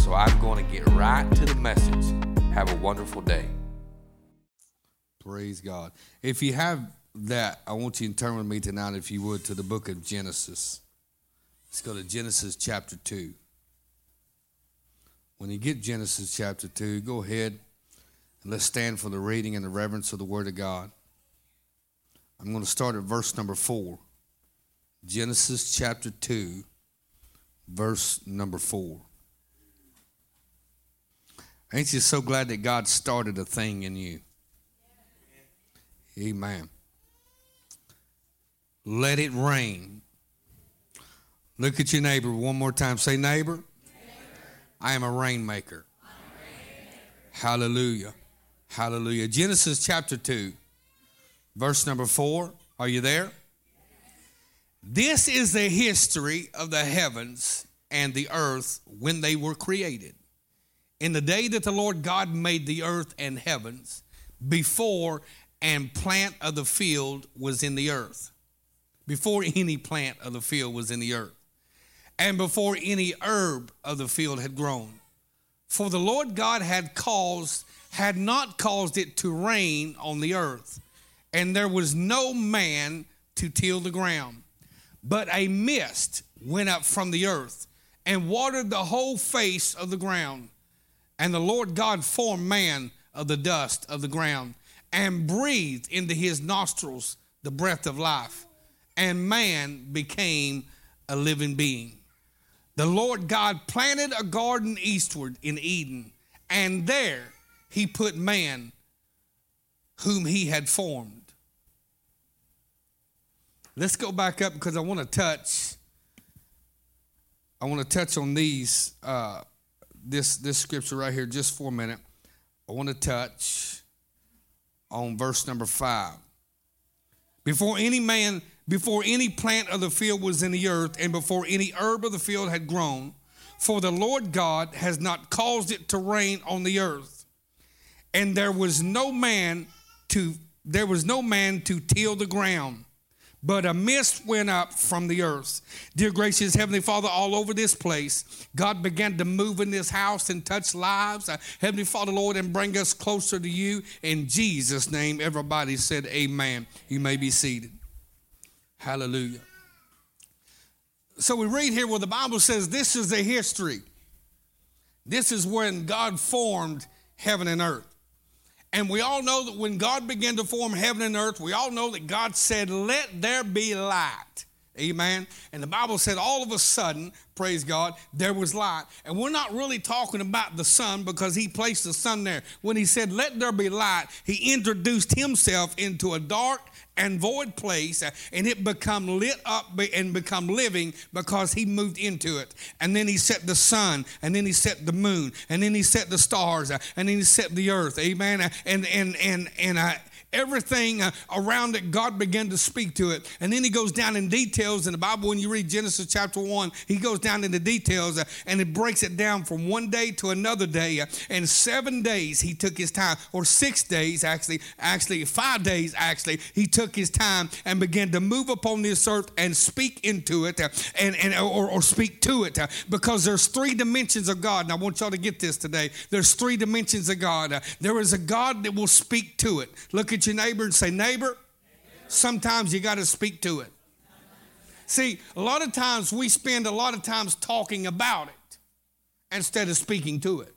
so I'm going to get right to the message. Have a wonderful day. Praise God. If you have that, I want you to turn with me tonight, if you would, to the book of Genesis. Let's go to Genesis chapter 2. When you get Genesis chapter 2, go ahead and let's stand for the reading and the reverence of the Word of God. I'm going to start at verse number 4. Genesis chapter 2, verse number 4. Ain't you so glad that God started a thing in you? Amen. Let it rain. Look at your neighbor one more time. Say, neighbor, neighbor. I am a rainmaker. Hallelujah. Hallelujah. Genesis chapter 2, verse number 4. Are you there? This is the history of the heavens and the earth when they were created. In the day that the Lord God made the earth and heavens, before and plant of the field was in the earth, before any plant of the field was in the earth, and before any herb of the field had grown. For the Lord God had caused, had not caused it to rain on the earth, and there was no man to till the ground. But a mist went up from the earth and watered the whole face of the ground. And the Lord God formed man of the dust of the ground and breathed into his nostrils the breath of life, and man became a living being. The Lord God planted a garden eastward in Eden, and there he put man whom he had formed. Let's go back up because I want to touch. I want to touch on these, uh, this this scripture right here, just for a minute. I want to touch on verse number five. Before any man, before any plant of the field was in the earth, and before any herb of the field had grown, for the Lord God has not caused it to rain on the earth, and there was no man to there was no man to till the ground but a mist went up from the earth. Dear gracious Heavenly Father, all over this place, God began to move in this house and touch lives. Uh, Heavenly Father, Lord, and bring us closer to you. In Jesus' name, everybody said, Amen. You may be seated. Hallelujah. So we read here where the Bible says this is the history. This is when God formed heaven and earth. And we all know that when God began to form heaven and earth, we all know that God said, Let there be light. Amen. And the Bible said all of a sudden, praise God, there was light. And we're not really talking about the sun because he placed the sun there. When he said, Let there be light, he introduced himself into a dark and void place uh, and it become lit up and become living because he moved into it. And then he set the sun and then he set the moon and then he set the stars uh, and then he set the earth. Amen. And and and and uh, everything uh, around it, God began to speak to it. And then he goes down in details in the Bible. When you read Genesis chapter 1, he goes down into the details uh, and it breaks it down from one day to another day. Uh, and seven days he took his time, or six days actually, actually, five days actually, he took his time and began to move upon this earth and speak into it uh, and, and or, or speak to it. Uh, because there's three dimensions of God. And I want y'all to get this today. There's three dimensions of God. Uh, there is a God that will speak to it. Look at your neighbor and say, Neighbor, sometimes you got to speak to it. See, a lot of times we spend a lot of times talking about it instead of speaking to it.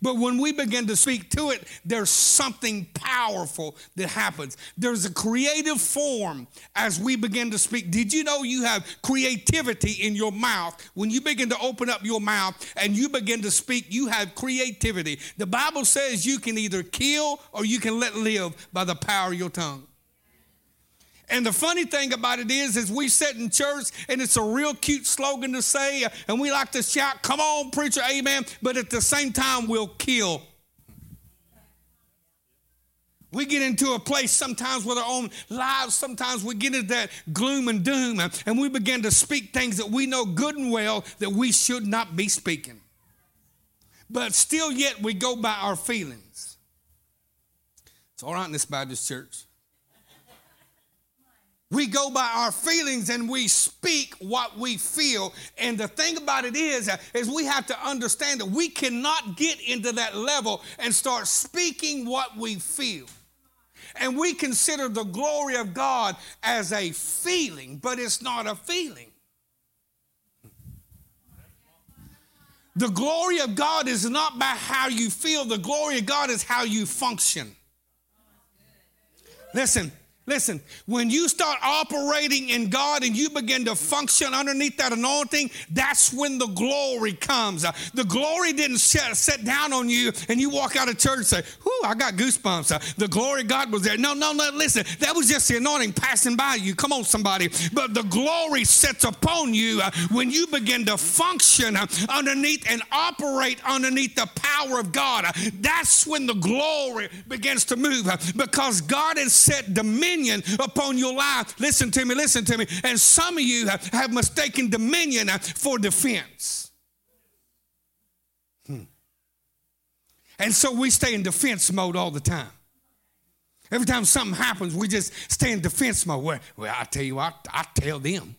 But when we begin to speak to it, there's something powerful that happens. There's a creative form as we begin to speak. Did you know you have creativity in your mouth? When you begin to open up your mouth and you begin to speak, you have creativity. The Bible says you can either kill or you can let live by the power of your tongue. And the funny thing about it is, is we sit in church and it's a real cute slogan to say, and we like to shout, "Come on, preacher, amen!" But at the same time, we'll kill. We get into a place sometimes with our own lives. Sometimes we get into that gloom and doom, and we begin to speak things that we know good and well that we should not be speaking. But still, yet we go by our feelings. It's all right in this Baptist church. We go by our feelings and we speak what we feel. And the thing about it is, uh, is we have to understand that we cannot get into that level and start speaking what we feel. And we consider the glory of God as a feeling, but it's not a feeling. The glory of God is not by how you feel, the glory of God is how you function. Listen, Listen, when you start operating in God and you begin to function underneath that anointing, that's when the glory comes. Uh, the glory didn't set, down on you and you walk out of church and say, Whew, I got goosebumps. Uh, the glory of God was there. No, no, no, listen, that was just the anointing passing by you. Come on, somebody. But the glory sets upon you uh, when you begin to function underneath and operate underneath the power of God. That's when the glory begins to move because God has set dominion dominion upon your life. Listen to me, listen to me. And some of you have, mistaken dominion for defense. Hmm. And so we stay in defense mode all the time. Every time something happens, we just stay in defense mode. Well, well I tell you what, I tell them.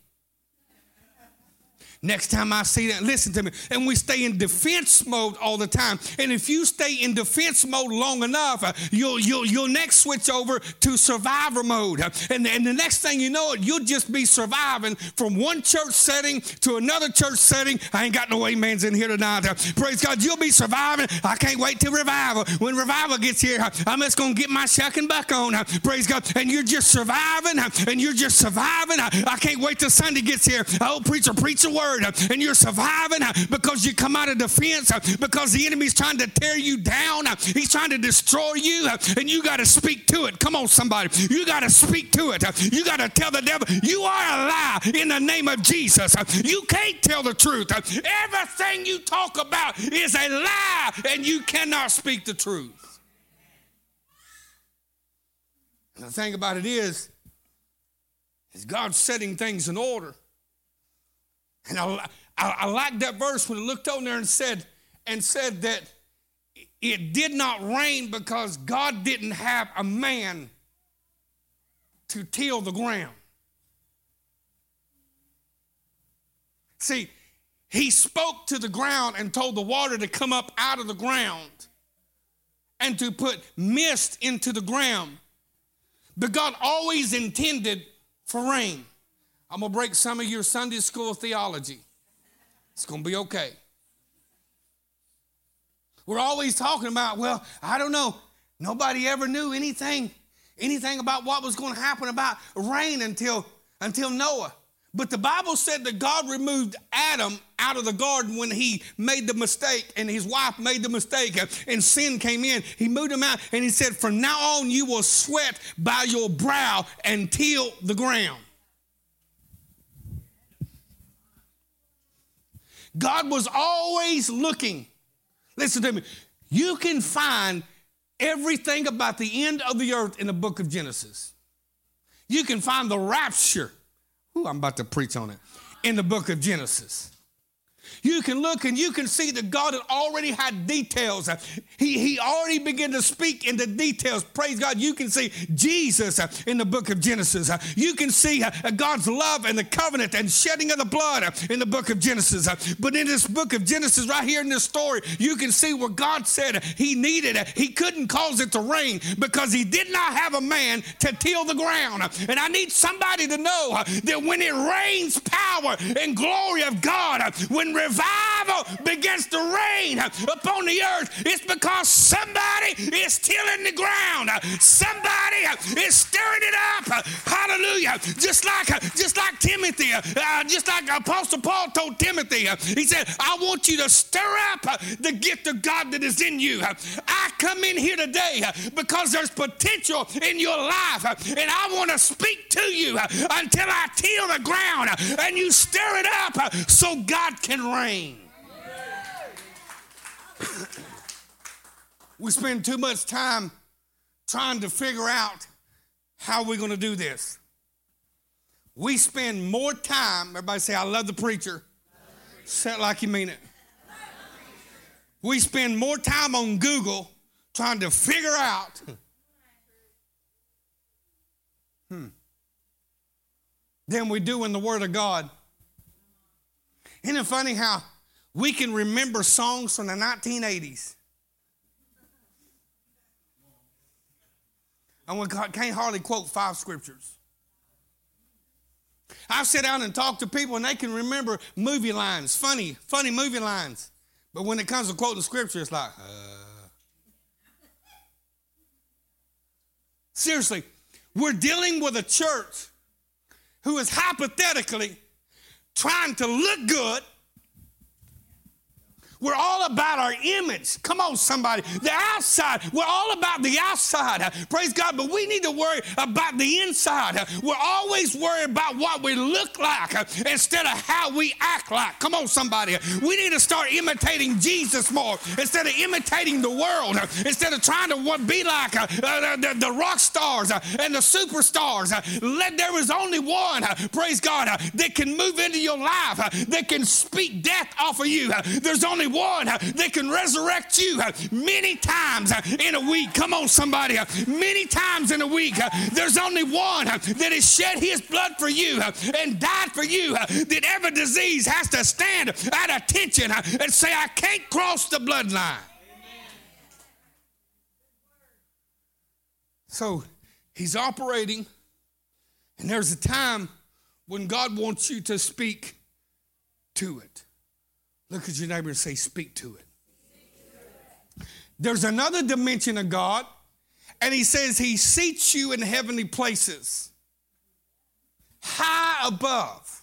Next time I see that, listen to me. And we stay in defense mode all the time. And if you stay in defense mode long enough, uh, you'll, you'll, you'll next switch over to survivor mode. Uh, and, and the next thing you know, you'll just be surviving from one church setting to another church setting. I ain't got no amens in here tonight. Uh, praise God. You'll be surviving. I can't wait till revival. When revival gets here, I'm just going to get my second buck on. Praise God. And you're just surviving. And you're just surviving. I can't wait till Sunday gets here. Oh, preacher, preach a word word uh, and you're surviving uh, because you come out of defense uh, because the enemy's trying to tear you down. He's trying to destroy you and you got to speak to it. Come on, somebody. You got to speak to it. You got to tell the devil, you are a lie in the name of Jesus. You can't tell the truth. Everything you talk about is a lie and you cannot speak the truth. And the thing about it is, is God setting things in order. And I, I, I that verse when it looked on there and said, and said that it did not rain because God didn't have a man to till the ground. See, he spoke to the ground and told the water to come up out of the ground and to put mist into the ground. But God always intended for rain. I'm going to break some of your Sunday school theology. It's going to be okay. We're always talking about, well, I don't know. Nobody ever knew anything, anything about what was going to happen about rain until, until Noah. But the Bible said that God removed Adam out of the garden when he made the mistake and his wife made the mistake and sin came in. He moved him out and he said, From now on, you will sweat by your brow and till the ground. God was always looking. Listen to me. You can find everything about the end of the earth in the book of Genesis. You can find the rapture. Ooh, I'm about to preach on it. In the book of Genesis. You can look and you can see that God had already had details. He, he already began to speak in the details. Praise God. You can see Jesus in the book of Genesis. You can see God's love and the covenant and shedding of the blood in the book of Genesis. But in this book of Genesis, right here in this story, you can see where God said he needed. He couldn't cause it to rain because he did not have a man to till the ground. And I need somebody to know that when it rains power and glory of God, when revival begins to reign upon the earth, it's because somebody is tilling the ground. Somebody is stirring it up. Hallelujah. Just like just like Timothy, uh, just like Apostle Paul told Timothy, he said, I want you to stir up the gift of God that is in you. I come in here today because there's potential in your life, and I want to speak to you until I till the ground and you stir it up so God can reign. we spend too much time trying to figure out how we're going to do this. We spend more time, everybody say, I love the preacher. Say it like you mean it. We spend more time on Google trying to figure out. Hmm. Than we do in the Word of God. Isn't it funny how we can remember songs from the 1980s? And we can't hardly quote five scriptures. I've sat down and talked to people and they can remember movie lines, funny, funny movie lines. But when it comes to quoting scripture, it's like, uh. Seriously, we're dealing with a church who is hypothetically trying to look good we're all about our image. Come on, somebody. The outside. We're all about the outside. Praise God. But we need to worry about the inside. We're always worried about what we look like instead of how we act like. Come on, somebody. We need to start imitating Jesus more instead of imitating the world. Instead of trying to be like uh, the, rock stars and the superstars. There is only one, praise God, that can move into your life, that can speak death off of you. There's only one that can resurrect you uh, many times uh, in a week. Come on, somebody. Uh, many times in a week. There's only one that has shed his blood for you and died for you. That every disease has to stand at attention and say, I can't cross the bloodline. So he's operating, and there's a time when God wants you to speak to it. Look at your neighbor and say, Speak to it. There's another dimension of God, and He says He seats you in heavenly places, high above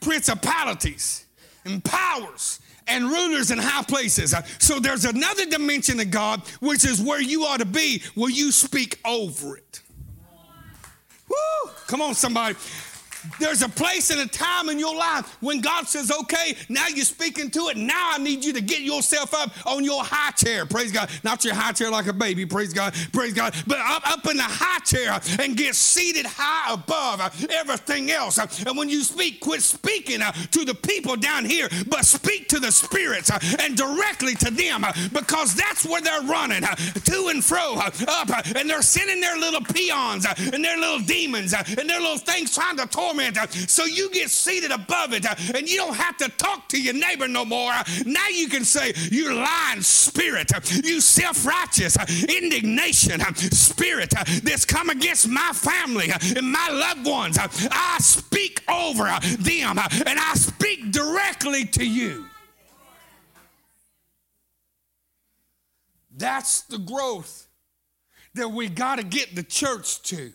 principalities and powers and rulers in high places. So there's another dimension of God, which is where you ought to be, where you speak over it. Woo! Come on, somebody. There's a place and a time in your life when God says, okay, now you're speaking to it. Now I need you to get yourself up on your high chair. Praise God. Not your high chair like a baby. Praise God. Praise God. But up, up in the high chair and get seated high above everything else. And when you speak, quit speaking to the people down here, but speak to the spirits and directly to them because that's where they're running to and fro up and they're sending their little peons and their little demons and their little things trying to torment So you get seated above it and you don't have to talk to your neighbor no more. Now you can say, You lying spirit, you self righteous indignation spirit that's come against my family and my loved ones. I speak over them and I speak directly to you. That's the growth that we got to get the church to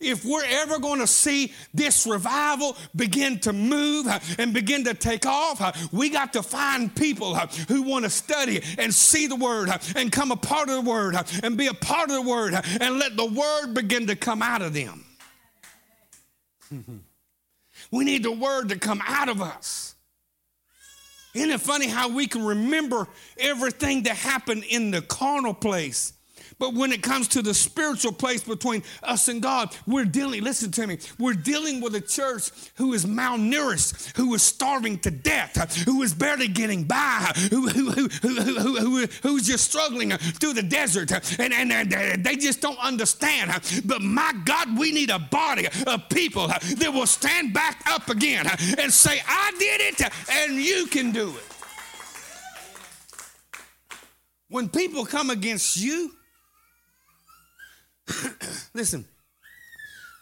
if we're ever going to see this revival begin to move uh, and begin to take off, uh, we got to find people uh, who want to study and see the word and come a part of the word and be a part of the word and let the word begin to come out of them. we need the word to come out of us. Isn't it funny how we can remember everything that happened in the carnal place but when it comes to the spiritual place between us and God, we're dealing, listen to me, we're dealing with a church who is malnourished, who is starving to death, who is barely getting by, who, who, who, who, who, who's just struggling through the desert, and, and, and they just don't understand. But my God, we need a body of people that will stand back up again and say, I did it, and you can do it. When people come against you, Listen,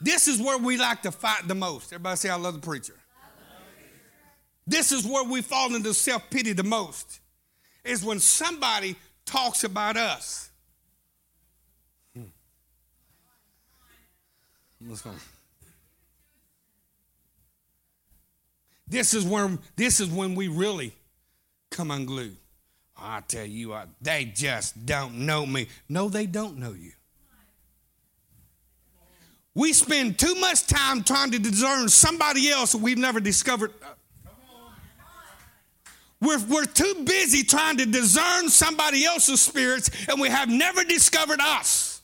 this is where we like to fight the most. Everybody say, I love the preacher. This is where we fall into self pity the most, is when somebody talks about us. Hmm. This is when this is when we really come unglued. I tell you what, they just don't know me. No, they don't know you. We spend too much time trying to discern somebody else we've never discovered. We're, we're too busy trying to discern somebody else's spirits and we have never discovered us.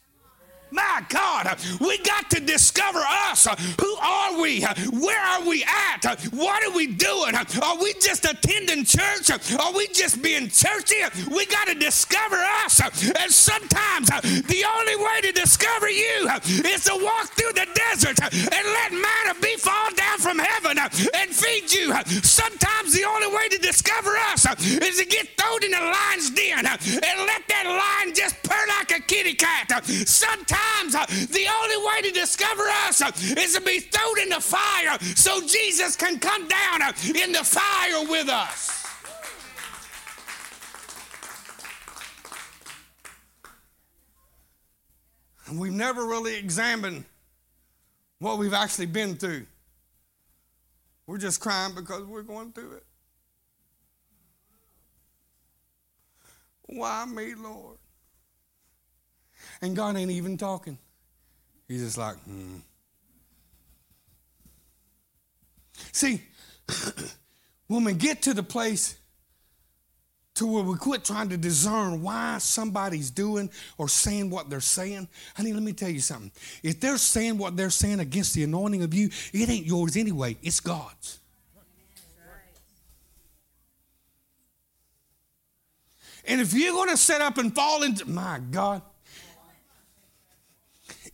My God, we got to discover us. Who are we? Where are we at? What are we doing? Are we just attending church? Are we just being churchy? We got to discover us. And sometimes the only way to discover you is to walk through the desert and let manna be fall down from heaven and feed you. Sometimes the only way to discover us is to get thrown in the lion's den and let that lion just purr like a kitty cat. Sometimes times, uh, the only way to discover us uh, is to be thrown in the fire so Jesus can come down uh, in the fire with us. And we've never really examined what we've actually been through. We're just crying because we're going through it. Why me, Lord? And God ain't even talking. He's just like, hmm. See, when we get to the place to where we quit trying to discern why somebody's doing or saying what they're saying, honey, let me tell you something. If they're saying what they're saying against the anointing of you, it ain't yours anyway, it's God's. And if you're going to set up and fall into, my God,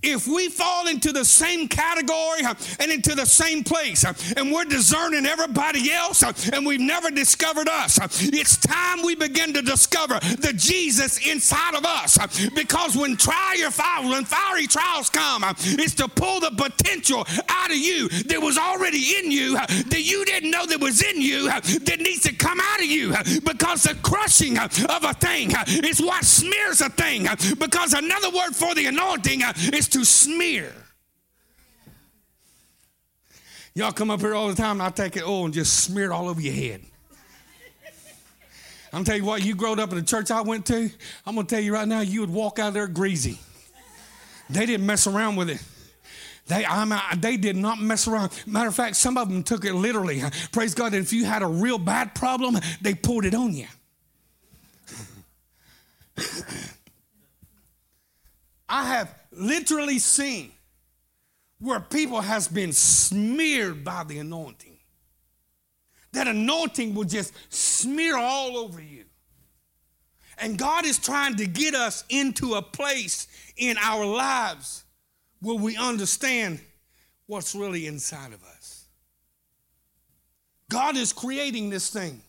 if we fall into the same category uh, and into the same place uh, and we're discerning everybody else uh, and we've never discovered us, it's time we begin to discover the Jesus inside of us. Because when trial, fire, when fiery trials come, it's to pull the potential out of you that was already in you that you didn't know that was in you that needs to come out of you. Because the crushing of a thing is what smears a thing. Because another word for the anointing is to smear. Y'all come up here all the time and I take it oil and just smear it all over your head. I'm telling you what, you growed up in the church I went to, I'm gonna tell you right now, you would walk out there greasy. They didn't mess around with it. They, I'm, they did not mess around. Matter of fact, some of them took it literally. Praise God. If you had a real bad problem, they poured it on you. I have literally seen where people has been smeared by the anointing. That anointing will just smear all over you. And God is trying to get us into a place in our lives where we understand what's really inside of us. God is creating this thing.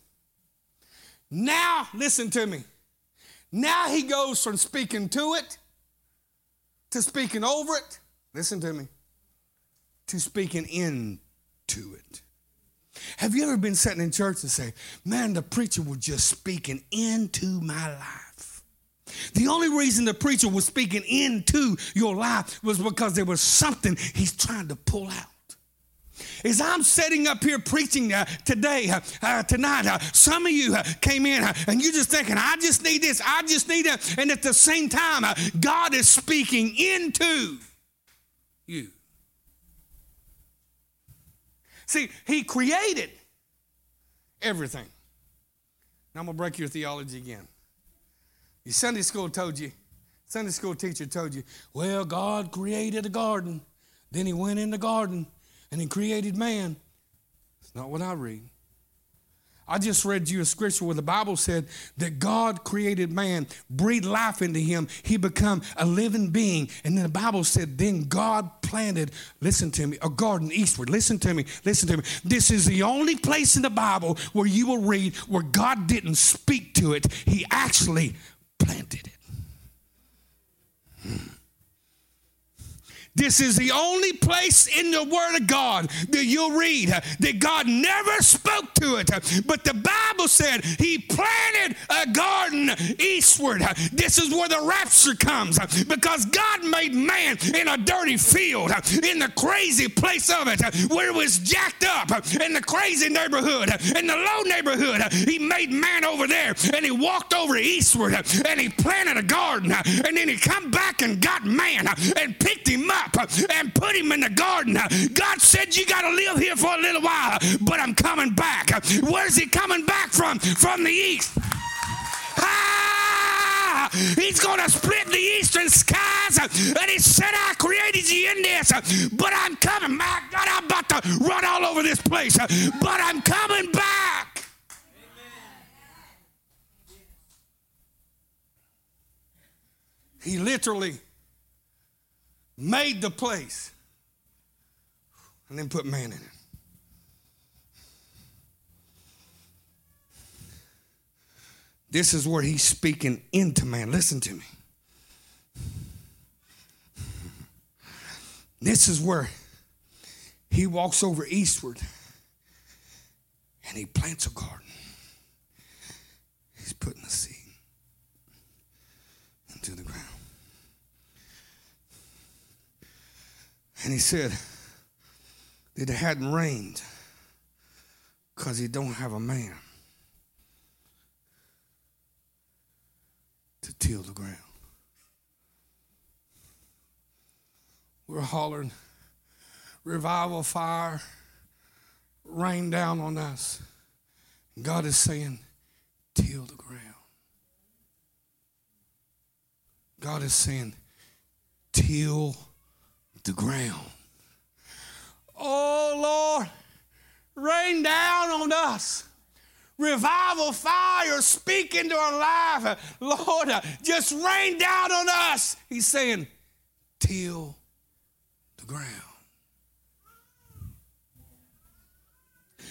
Now, listen to me. Now he goes from speaking to it to speaking over it, listen to me, to speaking into it. Have you ever been sitting in church and say, man, the preacher was just speaking into my life? The only reason the preacher was speaking into your life was because there was something he's trying to pull out. As I'm sitting up here preaching uh, today, uh, uh, tonight, uh, some of you uh, came in and you're just thinking, I just need this, I just need that. And at the same time, God is speaking into you. See, He created everything. Now I'm going to break your theology again. Your Sunday school told you, Sunday school teacher told you, well, God created a garden. Then He went in the garden and he created man. It's not what I read. I just read you a scripture where the Bible said that God created man, breathed life into him, he become a living being. And then the Bible said, then God planted, listen to me, a garden eastward. Listen to me, listen to me. This is the only place in the Bible where you will read where God didn't speak to it, he actually planted it. Hmm. This is the only place in the Word of God that you'll read that God never spoke to it. But the Bible said He planted a garden eastward. This is where the rapture comes because God made man in a dirty field, in the crazy place of it, where it was jacked up, in the crazy neighborhood, in the low neighborhood. He made man over there and he walked over eastward and he planted a garden and then he come back and got man and picked him up and put him in the garden. God said, You got to live here for a little while, but I'm coming back. Where's he coming back from? From the east. Ah, he's going to split the eastern skies. And he said, I created you in this, but I'm coming. back. God, I'm about to run all over this place, but I'm coming back. He literally made the place and then put man in it. This is where he's speaking into man. Listen to me. This is where he walks over eastward and he plants a garden. He's putting the seed into the ground. And he said that it hadn't rained because he don't have a man to till the ground. We're hollering, revival fire, rain down on us. God is saying, till the ground. God is saying, till the ground. Oh Lord, rain down on us. Revival fire, speak into our life. Lord, just rain down on us. He's saying, till the ground.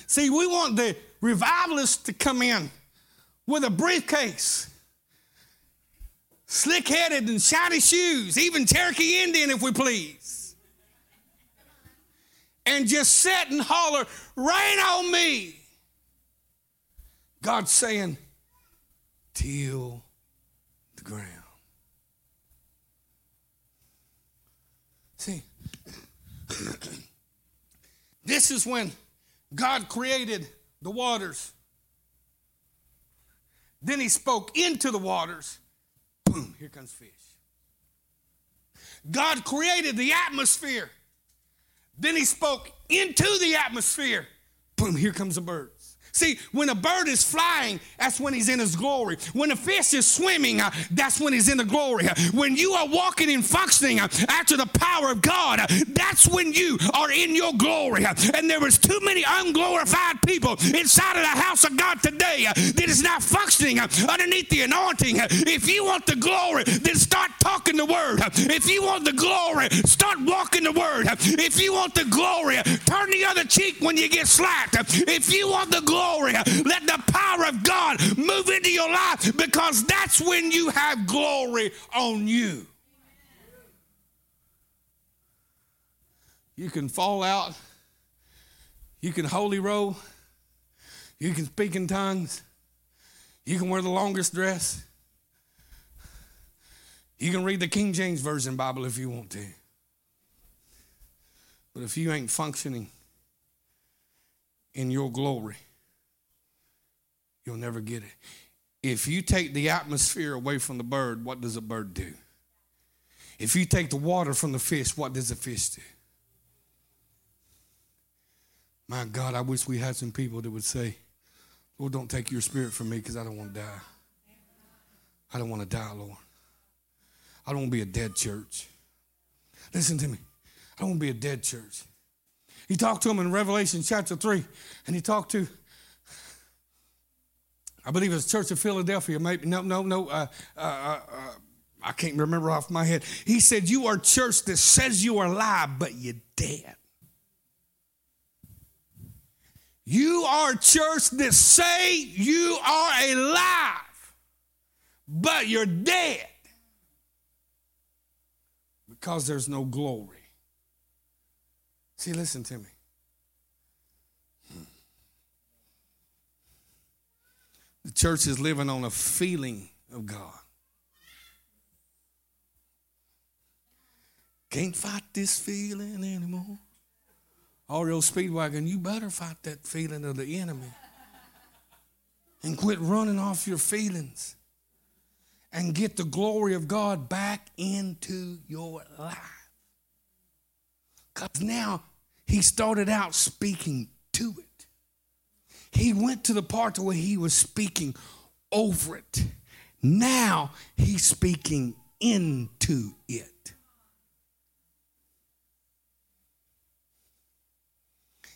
See, we want the revivalists to come in with a briefcase, slick headed and shiny shoes, even Cherokee Indian, if we please. And just sit and holler, rain on me. God's saying, till the ground. See, this is when God created the waters. Then he spoke into the waters. Boom, here comes fish. God created the atmosphere. Then he spoke into the atmosphere. Boom, here comes a bird. See, when a bird is flying, that's when he's in his glory. When a fish is swimming, uh, that's when he's in the glory. When you are walking and functioning uh, after the power of God, uh, that's when you are in your glory. And there is too many unglorified people inside of the house of God today that is not functioning underneath the anointing. If you want the glory, then start talking the word. If you want the glory, start walking the word. If you want the glory, turn the other cheek when you get slapped. If you want the glory, glory. Let the power of God move into your life because that's when you have glory on you. You can fall out. You can holy roll. You can speak in tongues. You can wear the longest dress. You can read the King James Version Bible if you want to. But if you ain't functioning in your glory, you'll never get it. If you take the atmosphere away from the bird, what does a bird do? If you take the water from the fish, what does a fish do? My God, I wish we had some people that would say, Lord, don't take your spirit from me because I don't want to die. I don't want to die, Lord. I don't want to be a dead church. Listen to me. I don't want to be a dead church. He talked to him in Revelation chapter 3, and he talked to I believe it's Church of Philadelphia. Maybe no, no, no. Uh, uh, uh, I can't remember off my head. He said, "You are church that says you are alive, but you're dead." You are church that say you are alive, but you're dead because there's no glory See, listen to me. The church is living on a feeling of God. Can't fight this feeling anymore. REO Speedwagon, you better fight that feeling of the enemy. And quit running off your feelings. And get the glory of God back into your life. Because now he started out speaking to it. He went to the part where he was speaking over it. Now he's speaking into it.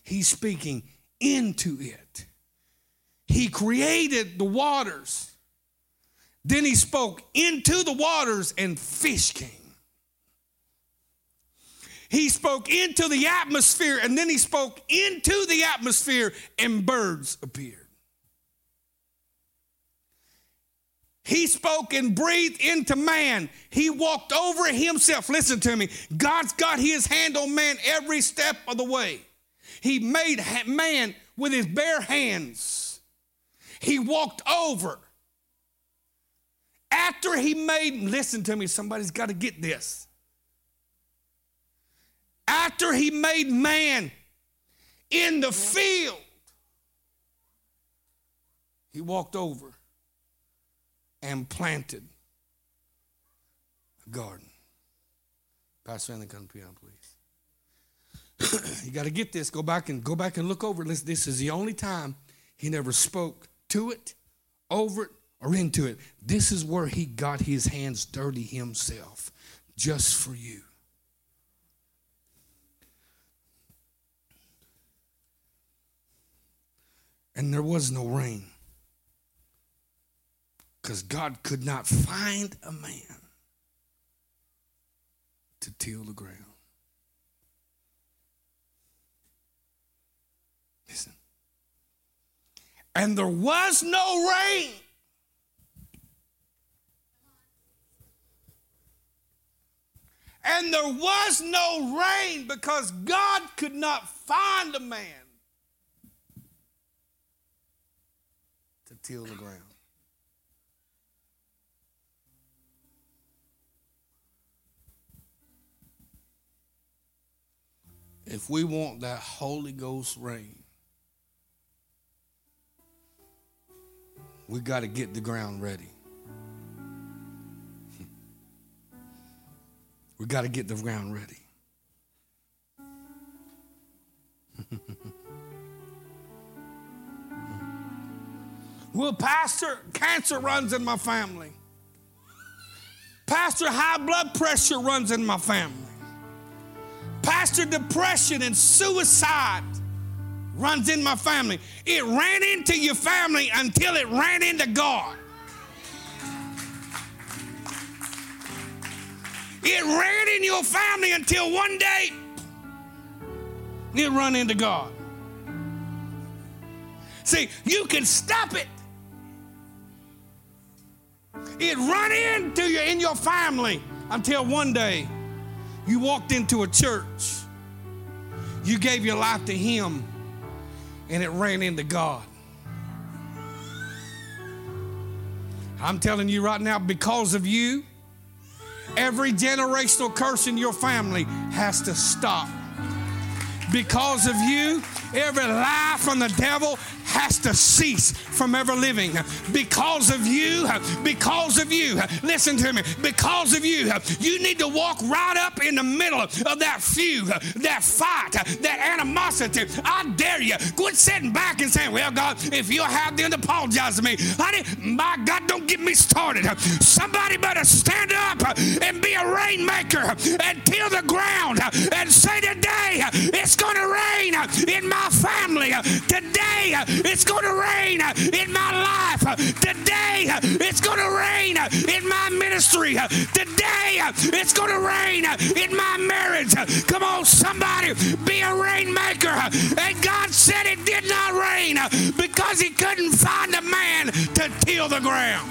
He's speaking into it. He created the waters. Then he spoke into the waters and fish came. He spoke into the atmosphere and then he spoke into the atmosphere and birds appeared. He spoke and breathed into man. He walked over himself. Listen to me. God's got his hand on man every step of the way. He made man with his bare hands. He walked over. After he made, listen to me, somebody's got to get this. After he made man in the field, he walked over and planted a garden. Pastor Anthony, come piano, please. you got to get this. Go back and go back and look over this. This is the only time he never spoke to it, over it, or into it. This is where he got his hands dirty himself, just for you. And there was no rain because God could not find a man to till the ground. Listen. And there was no rain. And there was no rain because God could not find a man to till the ground. If we want that Holy Ghost rain, we got to get the ground ready. We got to get the ground ready. well, Pastor, cancer runs in my family. Pastor, high blood pressure runs in my family. Pastor, depression and suicide runs in my family. It ran into your family until it ran into God. It ran in your family until one day it run into God. See, you can stop it. It run into you in your family until one day you walked into a church. You gave your life to Him and it ran into God. I'm telling you right now, because of you, every generational curse in your family has to stop. Because of you, every lie from the devil has to cease from ever living because of you. Because of you. Listen to me. Because of you, you need to walk right up in the middle of that feud, that fight, that animosity. I dare you. Quit sitting back and saying, Well, God, if you'll have them apologize to me. Honey, my God, don't get me started. Somebody better stand up and be a rainmaker and till the ground and say, Today it's going to rain in my family. Today it's going to rain in my life. Today, it's going to rain in my ministry. Today, it's going to rain in my marriage. Come on, somebody, be a rainmaker. And God said it did not rain because He couldn't find a man to till the ground.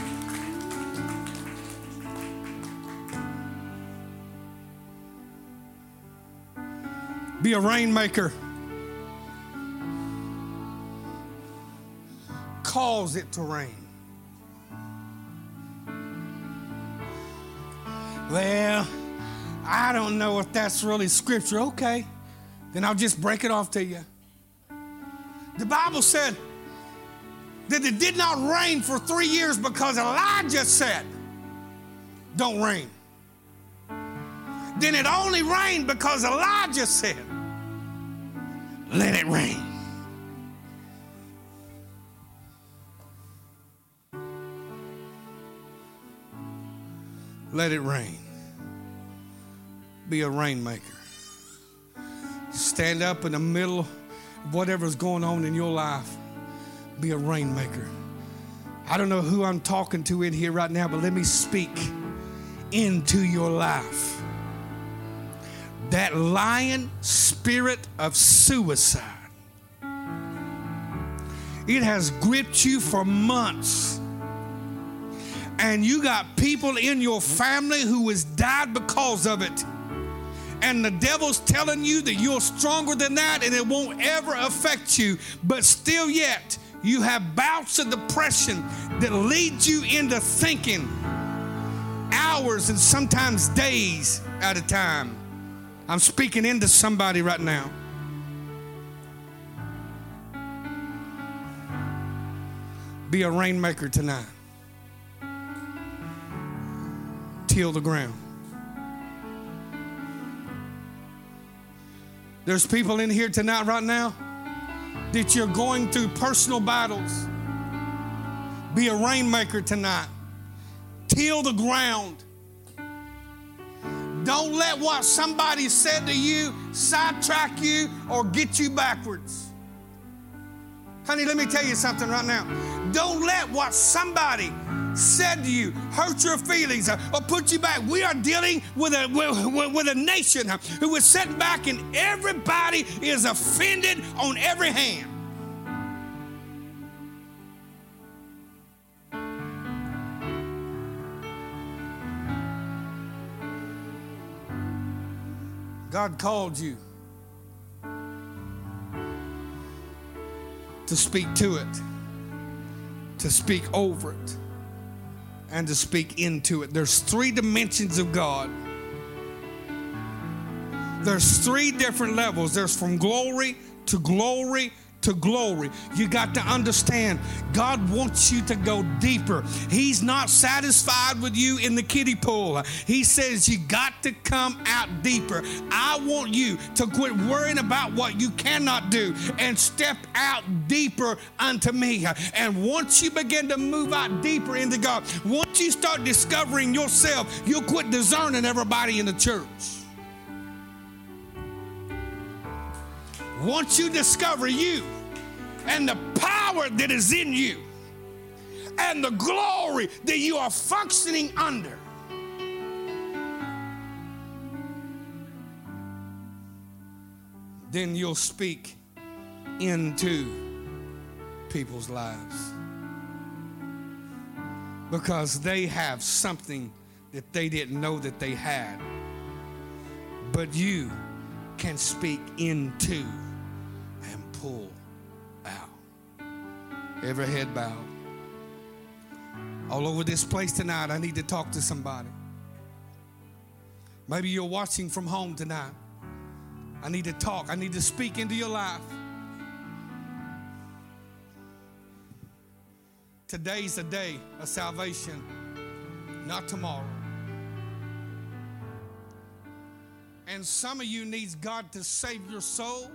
Be a rainmaker. Cause it to rain. Well, I don't know if that's really scripture. Okay, then I'll just break it off to you. The Bible said that it did not rain for three years because Elijah said, Don't rain. Then it only rained because Elijah said, Let it rain. Let it rain. Be a rainmaker. Stand up in the middle of whatever's going on in your life. Be a rainmaker. I don't know who I'm talking to in here right now, but let me speak into your life. That lion spirit of suicide, it has gripped you for months and you got people in your family who has died because of it. And the devil's telling you that you're stronger than that and it won't ever affect you. But still, yet, you have bouts of depression that lead you into thinking hours and sometimes days at a time. I'm speaking into somebody right now. Be a rainmaker tonight. Till the ground. There's people in here tonight, right now, that you're going through personal battles. Be a rainmaker tonight. Till the ground. Don't let what somebody said to you sidetrack you or get you backwards. Honey, let me tell you something right now. Don't let what somebody said to you, hurt your feelings, uh, or put you back. We are dealing with a, with, with a nation uh, who is sitting back and everybody is offended on every hand. God called you to speak to it, to speak over it and to speak into it. There's three dimensions of God. There's three different levels. There's from glory to glory to glory. You got to understand, God wants you to go deeper. He's not satisfied with you in the kiddie pool. He says you got to come out deeper. I want you to quit worrying about what you cannot do and step out deeper unto me. And once you begin to move out deeper into God, once you start discovering yourself, you'll quit discerning everybody in the church. Once you discover you and the power that is in you and the glory that you are functioning under, then you'll speak into people's lives because they have something that they didn't know that they had. But you can speak into pull out. Every head bowed. All over this place tonight, I need to talk to somebody. Maybe you're watching from home tonight. I need to talk, I need to speak into your life. Today's the day of salvation, not tomorrow. And some of you needs God to save your soul.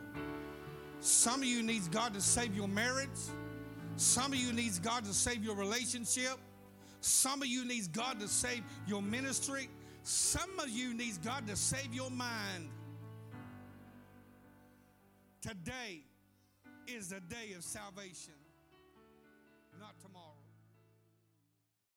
Some of you needs God to save your marriage. Some of you needs God to save your relationship. Some of you needs God to save your ministry. Some of you needs God to save your mind. Today is the day of salvation.